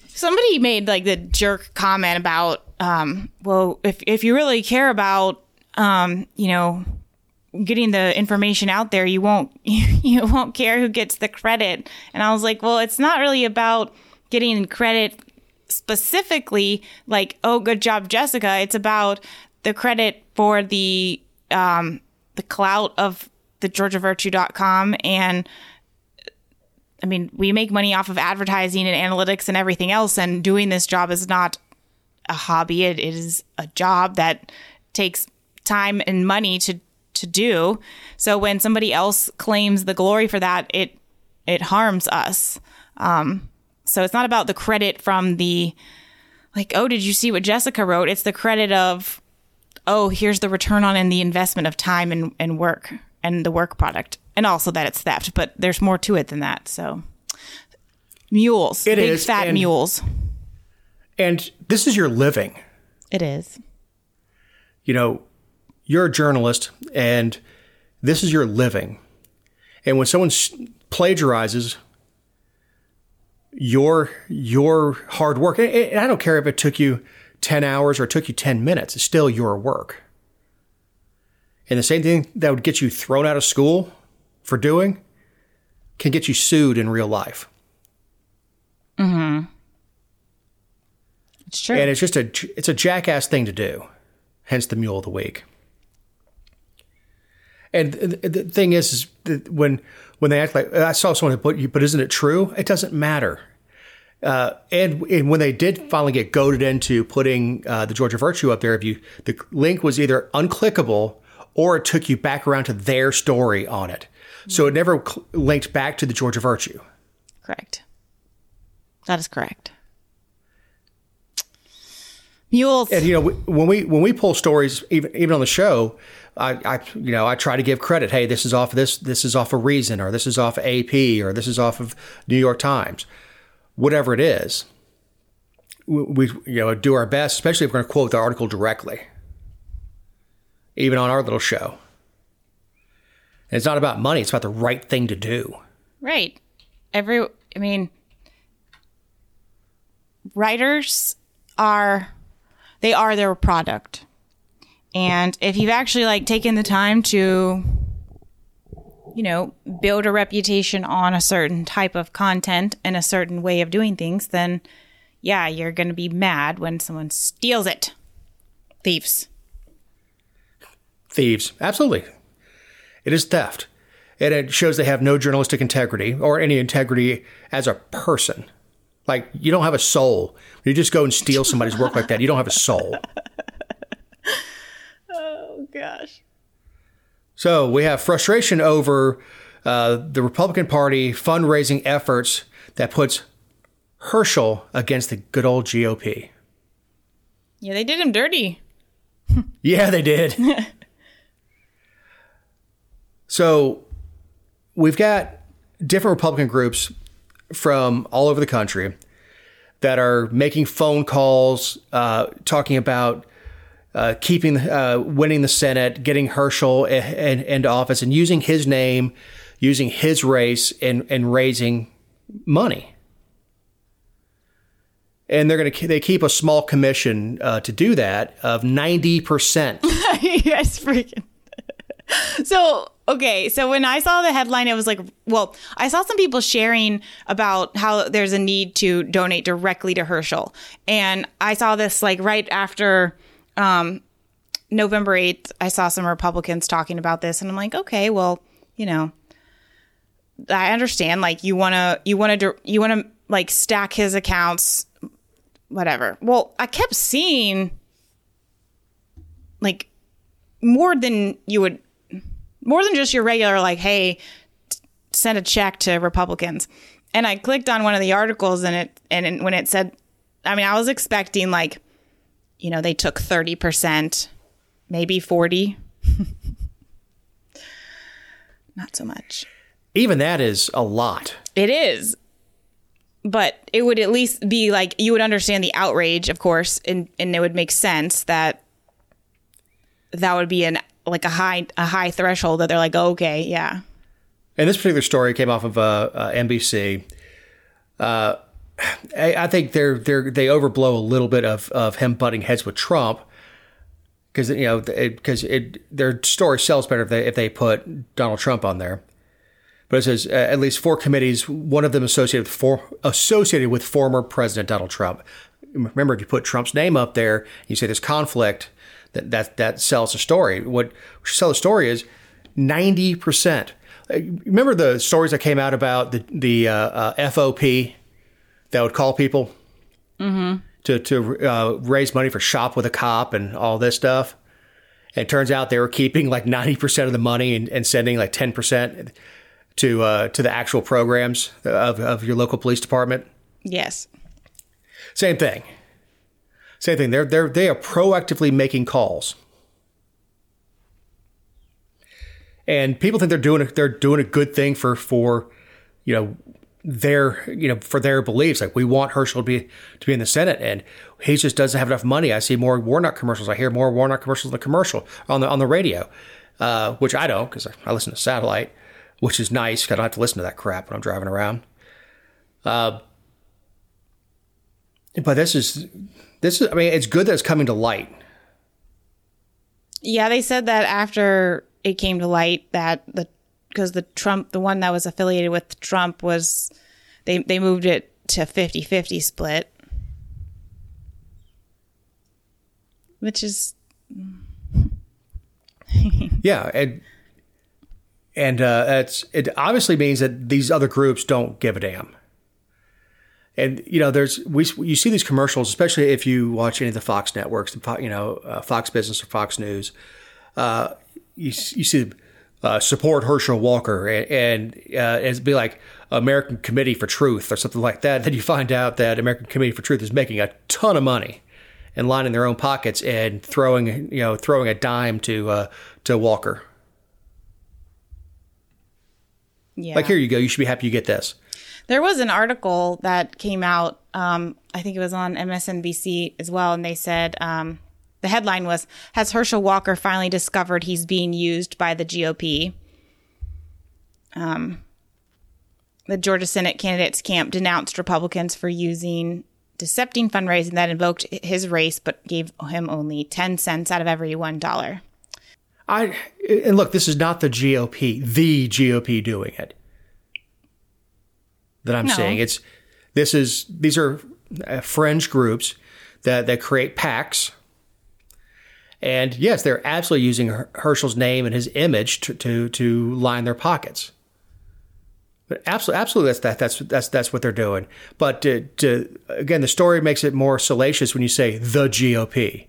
somebody made like the jerk comment about, um, well, if if you really care about, um, you know, getting the information out there, you won't [laughs] you won't care who gets the credit. And I was like, well, it's not really about getting credit specifically like oh good job jessica it's about the credit for the um the clout of the georgiavirtue.com and I mean, we make money off of advertising and analytics and everything else, and doing this job is not a hobby. It is a job that takes time and money to to do. So when somebody else claims the glory for that, it it harms us. Um, so it's not about the credit from the like, oh, did you see what Jessica wrote? It's the credit of, oh, here's the return on and the investment of time and, and work and the work product, and also that it's theft. But there's more to it than that. So, mules, it big is, fat and, mules, and this is your living. It is. you know, you're a journalist and this is your living. And when someone plagiarizes your your hard work, and I don't care if it took you 10 hours or it took you 10 minutes, it's still your work. And the same thing that would get you thrown out of school for doing can get you sued in real life. Mhm. It's true. And it's just a it's a jackass thing to do. Hence the mule of the week. And the thing is, is that when when they act like I saw someone, but but isn't it true? It doesn't matter. Uh, and, and when they did finally get goaded into putting uh, the Georgia Virtue up there, if you the link was either unclickable or it took you back around to their story on it, so it never cl- linked back to the Georgia Virtue. correct. That is correct. Mules. And you know, when we when we pull stories, even even on the show, I, I you know I try to give credit. Hey, this is off of this. This is off of Reason, or this is off of AP, or this is off of New York Times, whatever it is. We, we you know do our best, especially if we're going to quote the article directly, even on our little show. And it's not about money; it's about the right thing to do. Right. Every, I mean, writers are, they are their product. And if you've actually like taken the time to, you know, build a reputation on a certain type of content and a certain way of doing things, then yeah, you're going to be mad when someone steals it. Thieves. Thieves, absolutely. It is theft. And it shows they have no journalistic integrity or any integrity as a person. Like, you don't have a soul. You just go and steal [laughs] somebody's work like that. You don't have a soul. Oh, gosh. So we have frustration over uh, the Republican Party fundraising efforts that puts Herschel against the good old GOP. Yeah, they did him dirty. [laughs] Yeah, they did. [laughs] so we've got different Republican groups from all over the country that are making phone calls, uh, talking about uh, keeping, uh, winning the Senate, getting Herschel in, into office, and using his name, using his race, and and raising money. And they're going to they keep a small commission uh, to do that of ninety percent. [laughs] guys freaking. [laughs] so okay, so when I saw the headline, it was like, well, I saw some people sharing about how there's a need to donate directly to Herschel, and I saw this like right after um, November eighth. I saw some Republicans talking about this, and I'm like, okay, well, you know, I understand. Like you want to, you want to, you want to like stack his accounts, whatever. Well, I kept seeing like more than you would more than just your regular like hey t- send a check to republicans. And i clicked on one of the articles and it and it, when it said i mean i was expecting like you know they took 30% maybe 40 [laughs] not so much. Even that is a lot. it is. But it would at least be like you would understand the outrage of course and and it would make sense that that would be an like a high a high threshold that they're like oh, okay yeah And this particular story came off of uh, uh, NBC. Uh, I, I think they're they're they overblow a little bit of of him butting heads with Trump because you know because it, it, their story sells better if they if they put Donald Trump on there. But it says uh, at least four committees, one of them associated with for, associated with former President Donald Trump. Remember, if you put Trump's name up there, you say there's conflict. That that that sells a story. What sells a story is ninety percent. Remember the stories that came out about the the uh, uh, FOP that would call people to to uh, raise money for shop with a cop and all this stuff. And it turns out they were keeping like ninety percent of the money and, and sending like ten percent to uh, to the actual programs of, of your local police department. yes Same thing. Same thing. They're they're they are proactively making calls. And people think they're doing a, they're doing a good thing for for you know their you know for their beliefs. Like we want Herschel to be to be in the Senate, and he just doesn't have enough money. I see more Warnock commercials. I hear more Warnock commercials on the commercial on the on the radio, uh, which I don't because I listen to satellite, which is nice. I don't have to listen to that crap when I'm driving around. Uh, but this is this is. I mean, it's good that it's coming to light. Yeah, they said that after it came to light that the because the Trump the one that was affiliated with Trump was they they moved it to 50-50 split. Which is [laughs] Yeah, and and uh, it's it obviously means that these other groups don't give a damn. And you know, there's we you see these commercials, especially if you watch any of the Fox networks, you know, uh, Fox Business or Fox News. Uh, you you see uh, support Herschel Walker, and, and uh, it'd be like American Committee for Truth or something like that. [laughs] Then you find out that American Committee for Truth is making a ton of money and lining their own pockets and throwing you know throwing a dime to uh, to Walker. yeah. Like here you go, you should be happy you get this. There was an article that came out, um, I think it was on MSNBC as well, and they said um, the headline was Has Herschel Walker finally discovered he's being used by the GOP? Um, the Georgia Senate candidates camp denounced Republicans for using decepting fundraising that invoked his race but gave him only 10 cents out of every $1. I and look, this is not the GOP, the GOP doing it. That I'm No. saying it's this is these are uh, fringe groups that that create PACs. And yes, they're absolutely using Herschel's name and his image to to, to line their pockets. But absolutely, absolutely, that's that, that's that's that's what they're doing. But to, to again, the story makes it more salacious when you say the GOP.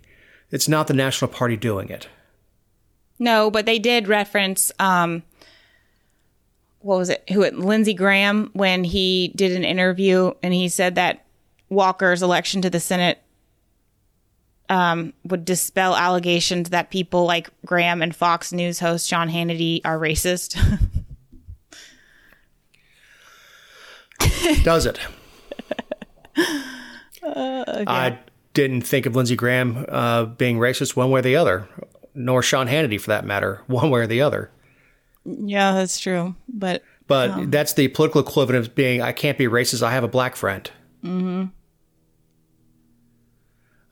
It's not the National Party doing it. No, but they did reference um what was it? Who it Lindsey Graham when he did an interview and he said that Walker's election to the Senate um would dispel allegations that people like Graham and Fox News host Sean Hannity are racist. [laughs] Does it? [laughs] I didn't think of Lindsey Graham uh, being racist one way or the other, nor Sean Hannity for that matter, [laughs] one way or the other. Yeah, that's true. But But that's the political equivalent of being I can't be racist. I have a black friend. Mm-hmm.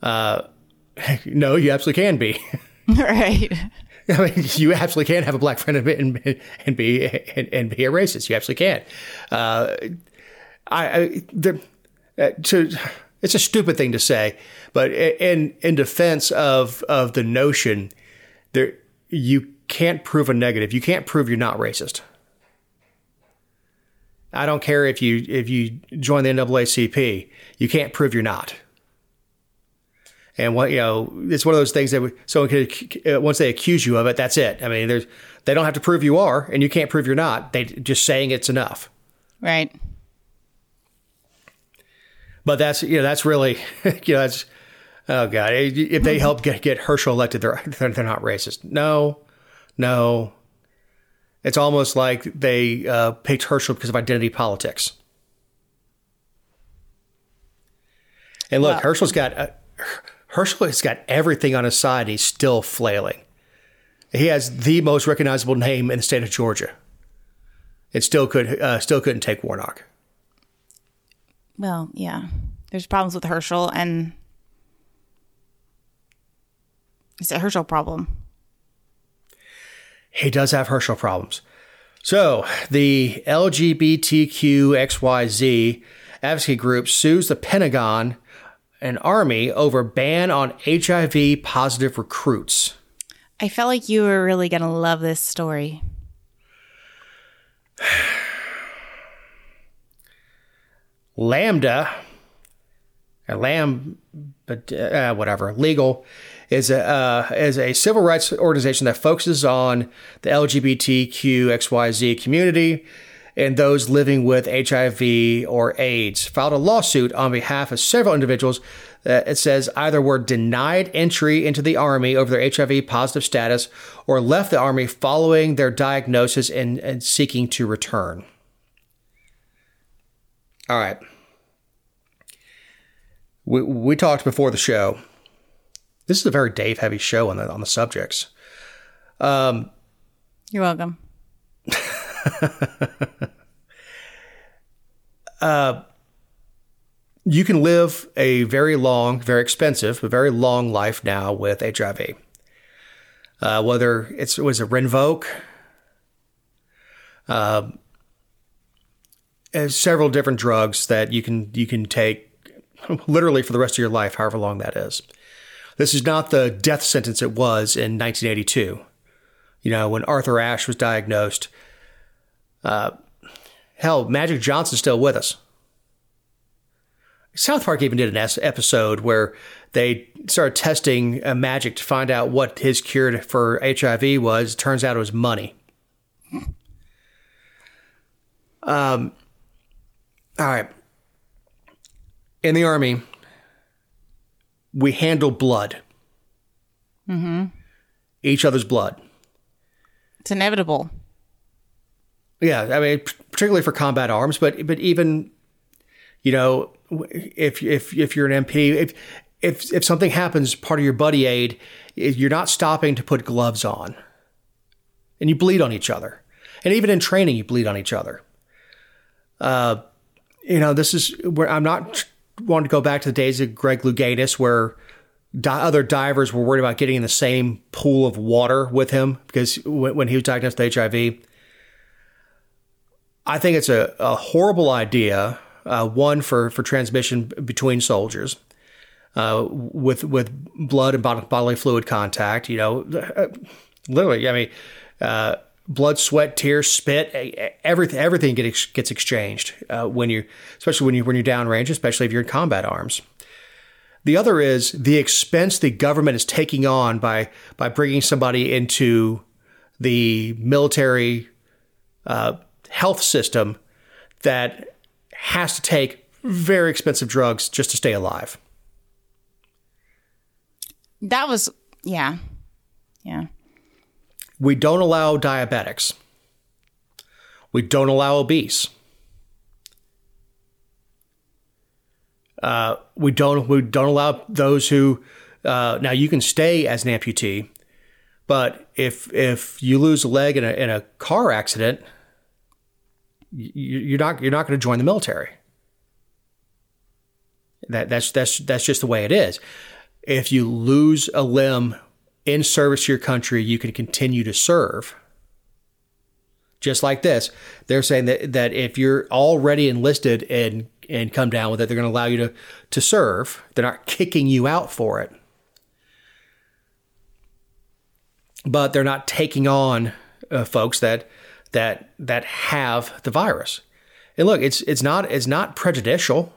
Uh, [laughs] no, you absolutely can be. [laughs] right. [laughs] I mean, you absolutely can have a black friend and, and, and be and, and be a racist. You absolutely can. Uh, I, I the, uh, to it's a stupid thing to say, but in in defense of of the notion, there you can't prove a negative. You can't prove you're not racist. I don't care if you if you join the NAACP, you can't prove you're not. And what you know, it's one of those things that someone could uh, once they accuse you of it, that's it. I mean, there's they don't have to prove you are, and you can't prove you're not. They just saying it's enough. Right. But that's you know that's really [laughs] you know that's oh god if they help get get Herschel elected, they're, they're not racist. No, no. It's almost like they uh, picked Herschel because of identity politics. And look, Herschel's got uh, Herschel has got everything on his side. He's still flailing. He has the most recognizable name in the state of Georgia. It still could uh, still couldn't take Warnock. Well, yeah. There's problems with Herschel and it's a Herschel problem. He does have Herschel problems. So the LGBTQXYZ advocacy group sues the Pentagon and Army over ban on HIV positive recruits. I felt like you were really going to love this story. [sighs] Lambda, or Lamb, but uh, whatever, legal is a uh, is a civil rights organization that focuses on the LGBTQXYZ community and those living with HIV or AIDS. Filed a lawsuit on behalf of several individuals. That it says either were denied entry into the army over their HIV positive status or left the army following their diagnosis and, and seeking to return. All right. We we talked before the show. This is a very Dave heavy show on the on the subjects. You're welcome. [laughs] You can live a very long, very expensive, but very long life now with HIV. Uh, whether it's was it Rinvoq, uh, several different drugs that you can you can take literally for the rest of your life, however long that is. This is not the death sentence it was in 1982. You know, when Arthur Ashe was diagnosed. Uh, hell, Magic Johnson's still with us. South Park even did an episode where they started testing uh, magic to find out what his cure for HIV was. Turns out it was money. Um, all right. In the army, we handle blood. Mm-hmm. Each other's blood. It's inevitable. Yeah, I mean, particularly for combat arms, but but even, you know, if if if you're an MP, if if if something happens, part of your buddy aid, you're not stopping to put gloves on, and you bleed on each other, and even in training, you bleed on each other. Uh, you know, this is where I'm not wanting to go back to the days of Greg Louganis, where di- other divers were worried about getting in the same pool of water with him because when, when he was diagnosed with HIV. I think it's a, a horrible idea. Uh, one for, for transmission between soldiers, uh, with with blood and bodily fluid contact. You know, uh, literally. I mean, uh, blood, sweat, tears, spit, everything everything gets gets exchanged uh, when you, especially when you when you're downrange, especially if you're in combat arms. The other is the expense the government is taking on by by bringing somebody into the military uh, health system that has to take very expensive drugs just to stay alive. That was, yeah. Yeah. We don't allow diabetics. We don't allow obese. Uh, we don't we don't allow those who uh, now you can stay as an amputee, but if if you lose a leg in a in a car accident, you, you're not you're not going to join the military. That that's that's that's just the way it is. If you lose a limb in service to your country, you can continue to serve. Just like this, they're saying that, that if you're already enlisted and and come down with it, they're going to allow you to to serve. They're not kicking you out for it, but they're not taking on uh, folks that that that have the virus. And look, it's it's not it's not prejudicial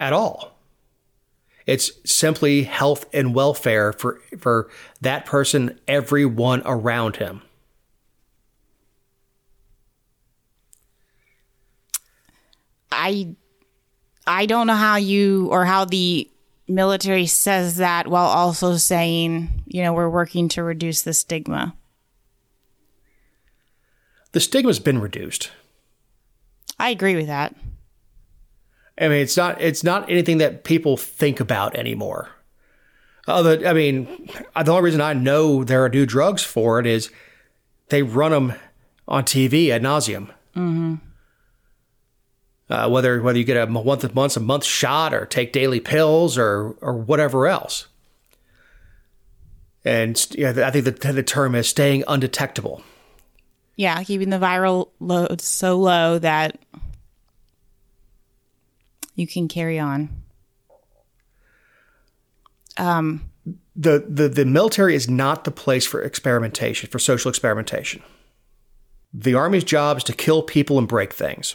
at all. It's simply health and welfare for for that person, everyone around him. I I don't know how you or how the military says that while also saying, you know, we're working to reduce the stigma. The stigma's been reduced. I agree with that. I mean, it's not it's not anything that people think about anymore. Other, I mean, the only reason I know there are new drugs for it is they run them on TV ad nauseum. Mm-hmm. Uh, whether whether you get a once once a month shot or take daily pills or or whatever else. And yeah, I think the the term is staying undetectable. Yeah, keeping the viral load so low that you can carry on. Um, the, the the military is not the place for experimentation, for social experimentation. The army's job is to kill people and break things.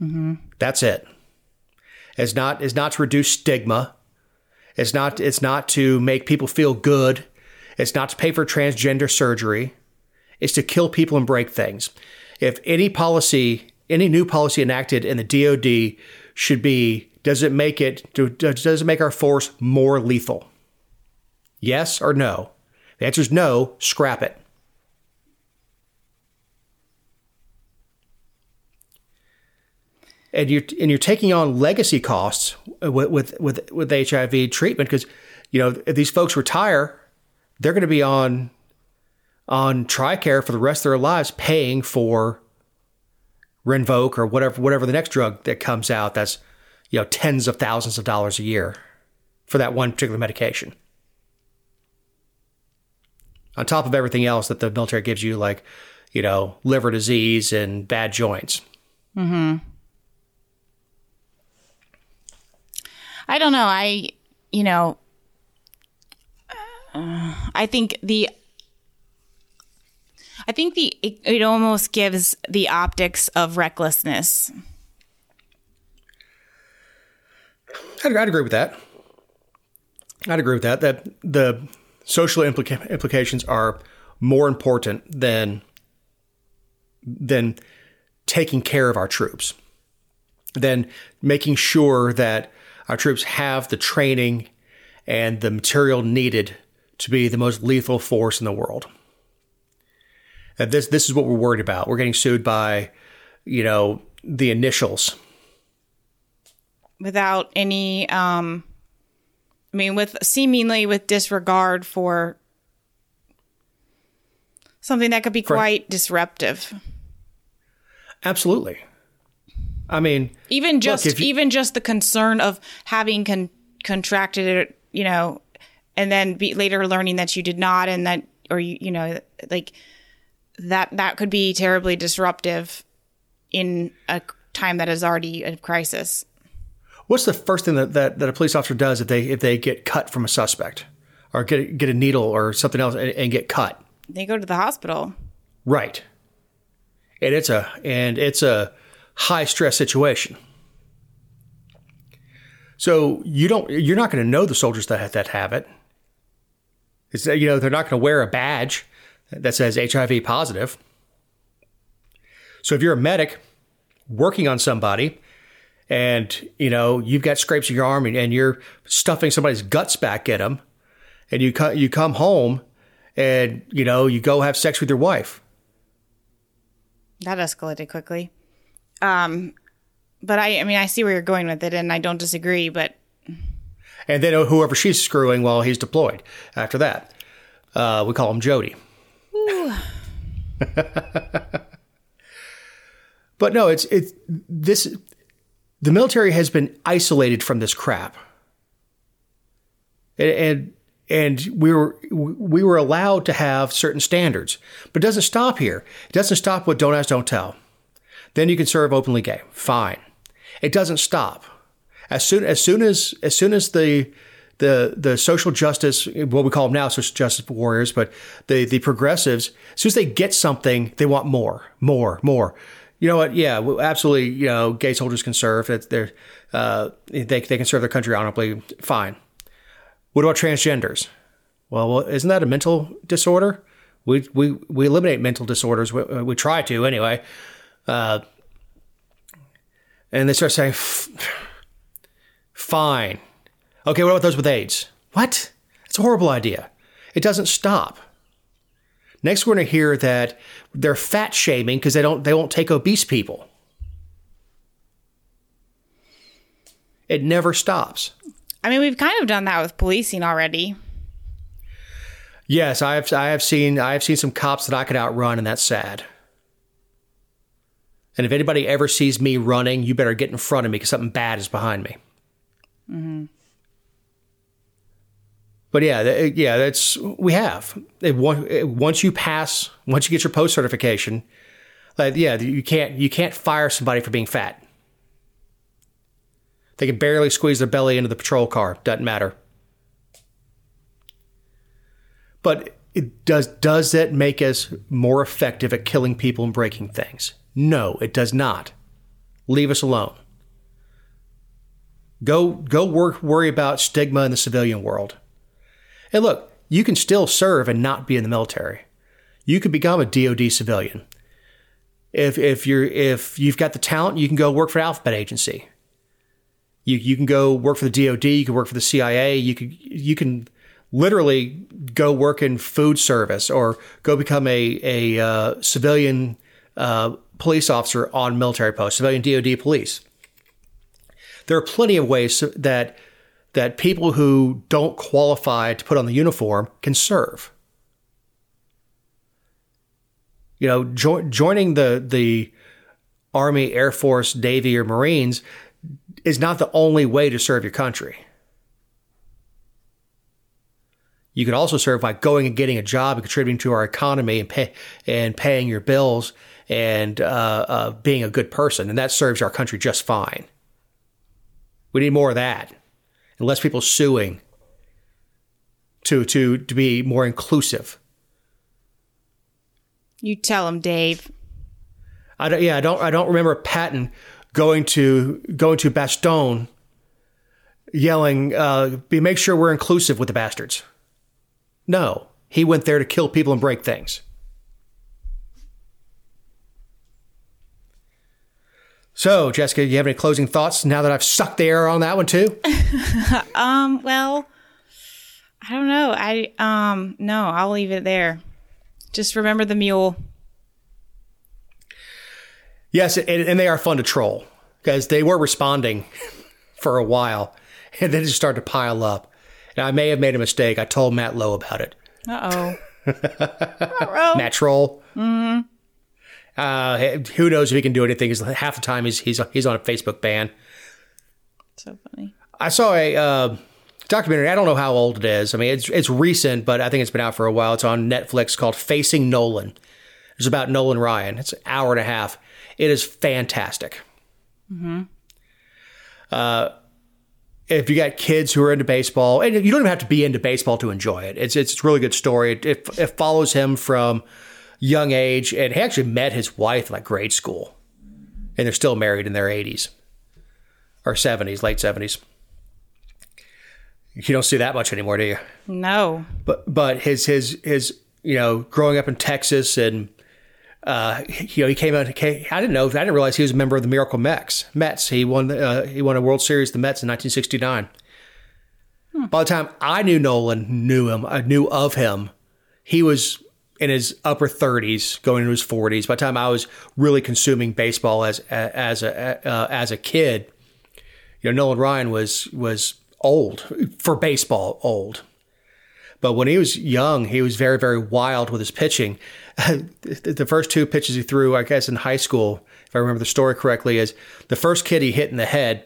Mm-hmm. That's it. It's not it's not to reduce stigma. It's not it's not to make people feel good. It's not to pay for transgender surgery. It's to kill people and break things. If any policy, any new policy enacted in the DoD should be does it make it does it make our force more lethal? Yes or no? The answer is no, scrap it. and you're and you're taking on legacy costs with with with, with HIV treatment because you know if these folks retire, they're going to be on on Tricare for the rest of their lives, paying for Rinvoq or whatever whatever the next drug that comes out. That's you know tens of thousands of dollars a year for that one particular medication. On top of everything else that the military gives you, like you know liver disease and bad joints. Hmm. I don't know. I, you know, uh, I think the, I think the it, it almost gives the optics of recklessness. I'd, I'd agree with that. I'd agree with that. That the social implica- implications are more important than than taking care of our troops, than making sure that our troops have the training and the material needed to be the most lethal force in the world. And this this is what we're worried about. We're getting sued by, you know, the initials without any um i mean with seemingly with disregard for something that could be quite disruptive Absolutely. I mean, even just if you- even just the concern of having con- contracted it you know and then be later learning that you did not and that or you you know like that that could be terribly disruptive in a time that is already a crisis what's the first thing that, that, that a police officer does if they if they get cut from a suspect or get get a needle or something else and, and get cut? they go to the hospital Right. And it's a and it's a high stress situation. So you don't you're not going to know the soldiers that that have it. It's you know they're not going to wear a badge that says HIV positive. So if you're a medic working on somebody and you know you've got scrapes in your arm and, and you're stuffing somebody's guts back at them and you co- you come home and you know you go have sex with your wife That escalated quickly. Um, but I, I mean, I see where you're going with it, and I don't disagree. But and then whoever she's screwing while he's deployed. After that, uh, we call him Jody. [laughs] but no, it's it's this. The military has been isolated from this crap, and and, and we were we were allowed to have certain standards, but it doesn't stop here. It doesn't stop with don't ask, don't tell. Then you can serve openly gay. Fine. It doesn't stop. As soon as soon as as soon as the the the social justice what we call them now social justice warriors, but the the progressives, as soon as they get something, they want more, more, more. You know what? Yeah, absolutely. You know, gay soldiers can serve. They're uh, they they can serve their country honorably. Fine. What about transgenders? Well, isn't that a mental disorder? We we we eliminate mental disorders. We, we try to anyway. Uh, and they start saying, "F- [sighs] "Fine, okay. What about those with AIDS? What? It's a horrible idea. It doesn't stop." Next, we're going to hear that they're fat shaming because they don't they won't take obese people. It never stops. I mean, we've kind of done that with policing already. Yes, I have. I have seen. I have seen some cops that I could outrun, and that's sad. And if anybody ever sees me running, you better get in front of me because something bad is behind me. Mm-hmm. But yeah, yeah, that's we have. It- once you pass, once you get your post certification, like yeah, you can't you can't fire somebody for being fat. They can barely squeeze their belly into the patrol car. Doesn't matter. But it does does that make us more effective at killing people and breaking things? No, it does not. Leave us alone. Go go work worry about stigma in the civilian world. And look, you can still serve and not be in the military. You could become a DoD civilian. If if you're if you've got the talent, you can go work for alphabet agency. You you can go work for the DoD. You can work for the CIA. You can you can literally go work in food service or go become a a uh, civilian uh, police officer on military post, civilian DoD police. there are plenty of ways that that people who don't qualify to put on the uniform can serve. You know, jo- joining the the Army, Air Force, Navy, or Marines is not the only way to serve your country. You can also serve by going and getting a job and contributing to our economy and pay, and paying your bills and uh, uh, being a good person, and that serves our country just fine. We need more of that, and less people suing to to to be more inclusive. You tell him, Dave. I don't, yeah, I don't I don't remember Patton going to going to Bastogne yelling, uh, "Be make sure we're inclusive with the bastards." No, he went there to kill people and break things. So, Jessica, you have any closing thoughts now that I've sucked the air on that one too? [laughs] Um, well, I don't know. I um no, I'll leave it there. Just remember the mule. Yes, and, and they are fun to troll because they were responding [laughs] for a while and then it just started to pile up. And I may have made a mistake. I told Matt Lowe about it. Uh oh. [laughs] Matt Troll. Mm-hmm. Uh, who knows if he can do anything? Because half the time he's he's he's on a Facebook ban. so funny. I saw a uh, documentary. I don't know how old it is. I mean, it's it's recent, but I think it's been out for a while. It's on Netflix called Facing Nolan. It's about Nolan Ryan. It's an hour and a half. It is fantastic. Uh, if you got kids who are into baseball, and you don't even have to be into baseball to enjoy it. It's it's a really good story. It, it, it follows him from young age, and he actually met his wife in like grade school, and they're still married in their eighties or seventies, late seventies. You don't see that much anymore, do you? No. But but his his his you know growing up in Texas and uh, you know he came out. Came, I didn't know. I didn't realize he was a member of the Miracle Mets. Mets. He won. Uh, he won a World Series. The Mets in 1969. By the time I knew Nolan, knew him, I knew of him, he was in his upper 30s, going into his 40s. By the time I was really consuming baseball as as a uh, as a kid, you know, Nolan Ryan was was old for baseball, old. But when he was young, he was very, very wild with his pitching. [laughs] the first two pitches he threw, I guess, in high school, if I remember the story correctly, is the first kid he hit in the head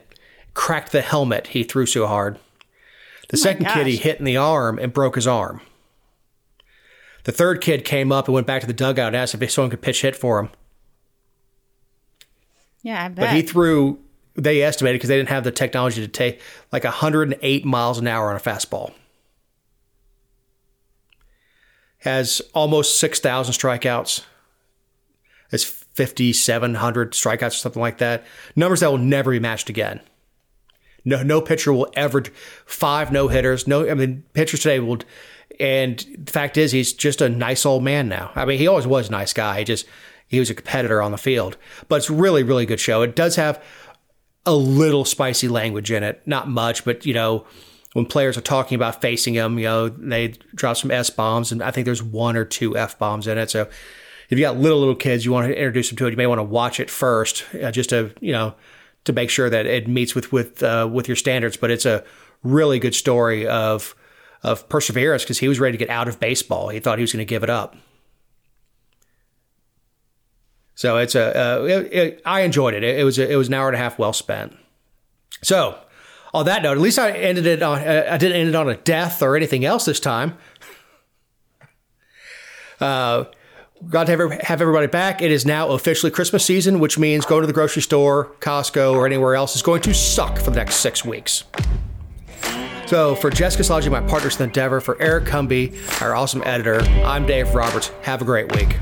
cracked the helmet. He threw so hard. The second kid he hit in the arm and broke his arm. The third kid came up and went back to the dugout and asked if someone could pitch hit for him. Yeah, I bet. But he threw, they estimated because they didn't have the technology to take like 108 miles an hour on a fastball. Has almost 6,000 strikeouts. It's 5,700 strikeouts or something like that. Numbers that will never be matched again. No, no pitcher will ever five no hitters. No, I mean pitchers today will. And the fact is, he's just a nice old man now. I mean, he always was a nice guy. He just he was a competitor on the field. But it's really, really good show. It does have a little spicy language in it, not much, but you know, when players are talking about facing him, you know, they drop some S bombs, and I think there's one or two F bombs in it. So if you got little little kids, you want to introduce them to it, you may want to watch it first, uh, just to you know, to make sure that it meets with with uh, with your standards. But it's a really good story of of perseverance because he was ready to get out of baseball. He thought he was going to give it up. So it's a uh, it, it, I enjoyed it. It, it was a, it was an hour and a half well spent. So on that note, at least I ended it on uh, I didn't end it on a death or anything else this time. Uh, glad to have, have everybody back. It is now officially Christmas season, which means going to the grocery store, Costco, or anywhere else is going to suck for the next six weeks. So for Jessica Szilagyi, my partners in endeavor, for Eric Cumby, our awesome editor, I'm Dave Roberts. Have a great week.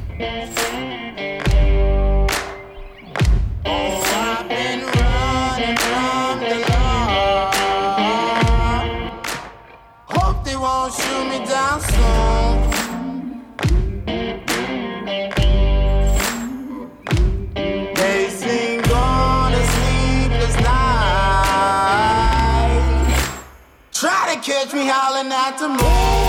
Catch me howling at the moon.